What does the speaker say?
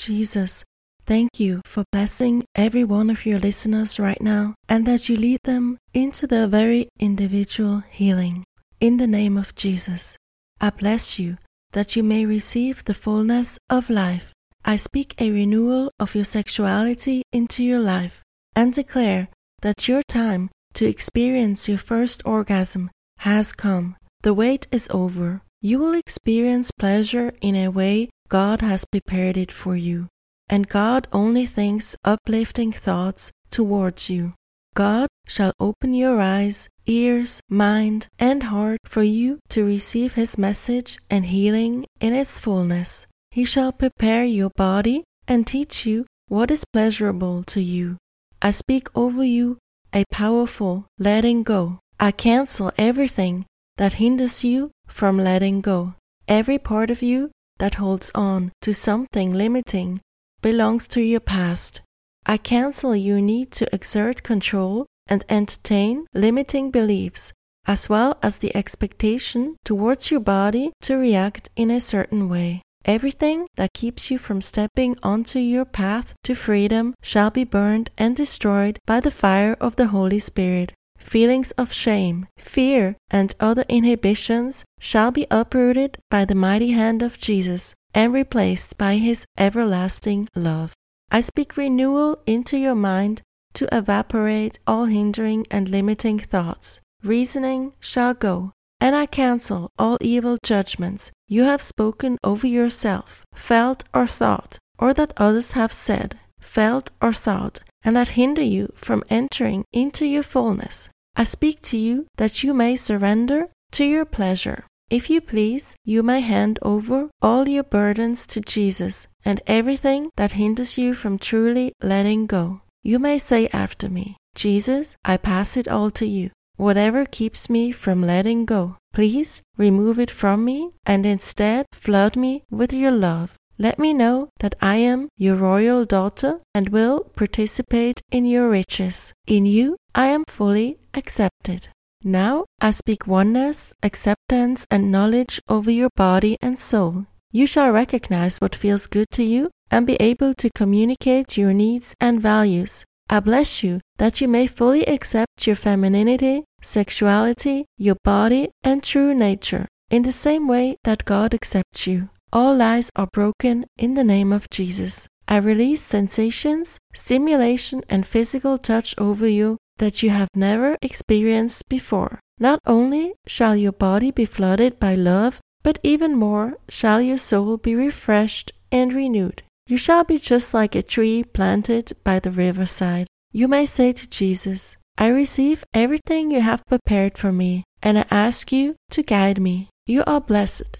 Jesus, thank you for blessing every one of your listeners right now and that you lead them into their very individual healing. In the name of Jesus, I bless you that you may receive the fullness of life. I speak a renewal of your sexuality into your life and declare that your time to experience your first orgasm has come. The wait is over. You will experience pleasure in a way God has prepared it for you. And God only thinks uplifting thoughts towards you. God shall open your eyes, ears, mind, and heart for you to receive His message and healing in its fullness. He shall prepare your body and teach you what is pleasurable to you. I speak over you a powerful letting go. I cancel everything that hinders you from letting go. Every part of you that holds on to something limiting belongs to your past. I cancel your need to exert control and entertain limiting beliefs, as well as the expectation towards your body to react in a certain way. Everything that keeps you from stepping onto your path to freedom shall be burned and destroyed by the fire of the Holy Spirit. Feelings of shame, fear, and other inhibitions shall be uprooted by the mighty hand of Jesus and replaced by his everlasting love. I speak renewal into your mind to evaporate all hindering and limiting thoughts. Reasoning shall go, and I cancel all evil judgments you have spoken over yourself, felt or thought, or that others have said, felt or thought, and that hinder you from entering into your fullness. I speak to you that you may surrender to your pleasure. If you please, you may hand over all your burdens to Jesus and everything that hinders you from truly letting go. You may say after me, Jesus, I pass it all to you. Whatever keeps me from letting go, please remove it from me and instead flood me with your love. Let me know that I am your royal daughter and will participate in your riches. In you, I am fully accepted. Now I speak oneness, acceptance, and knowledge over your body and soul. You shall recognize what feels good to you and be able to communicate your needs and values. I bless you that you may fully accept your femininity, sexuality, your body, and true nature in the same way that God accepts you. All lies are broken in the name of Jesus. I release sensations, stimulation, and physical touch over you that you have never experienced before. Not only shall your body be flooded by love, but even more shall your soul be refreshed and renewed. You shall be just like a tree planted by the riverside. You may say to Jesus, I receive everything you have prepared for me, and I ask you to guide me. You are blessed.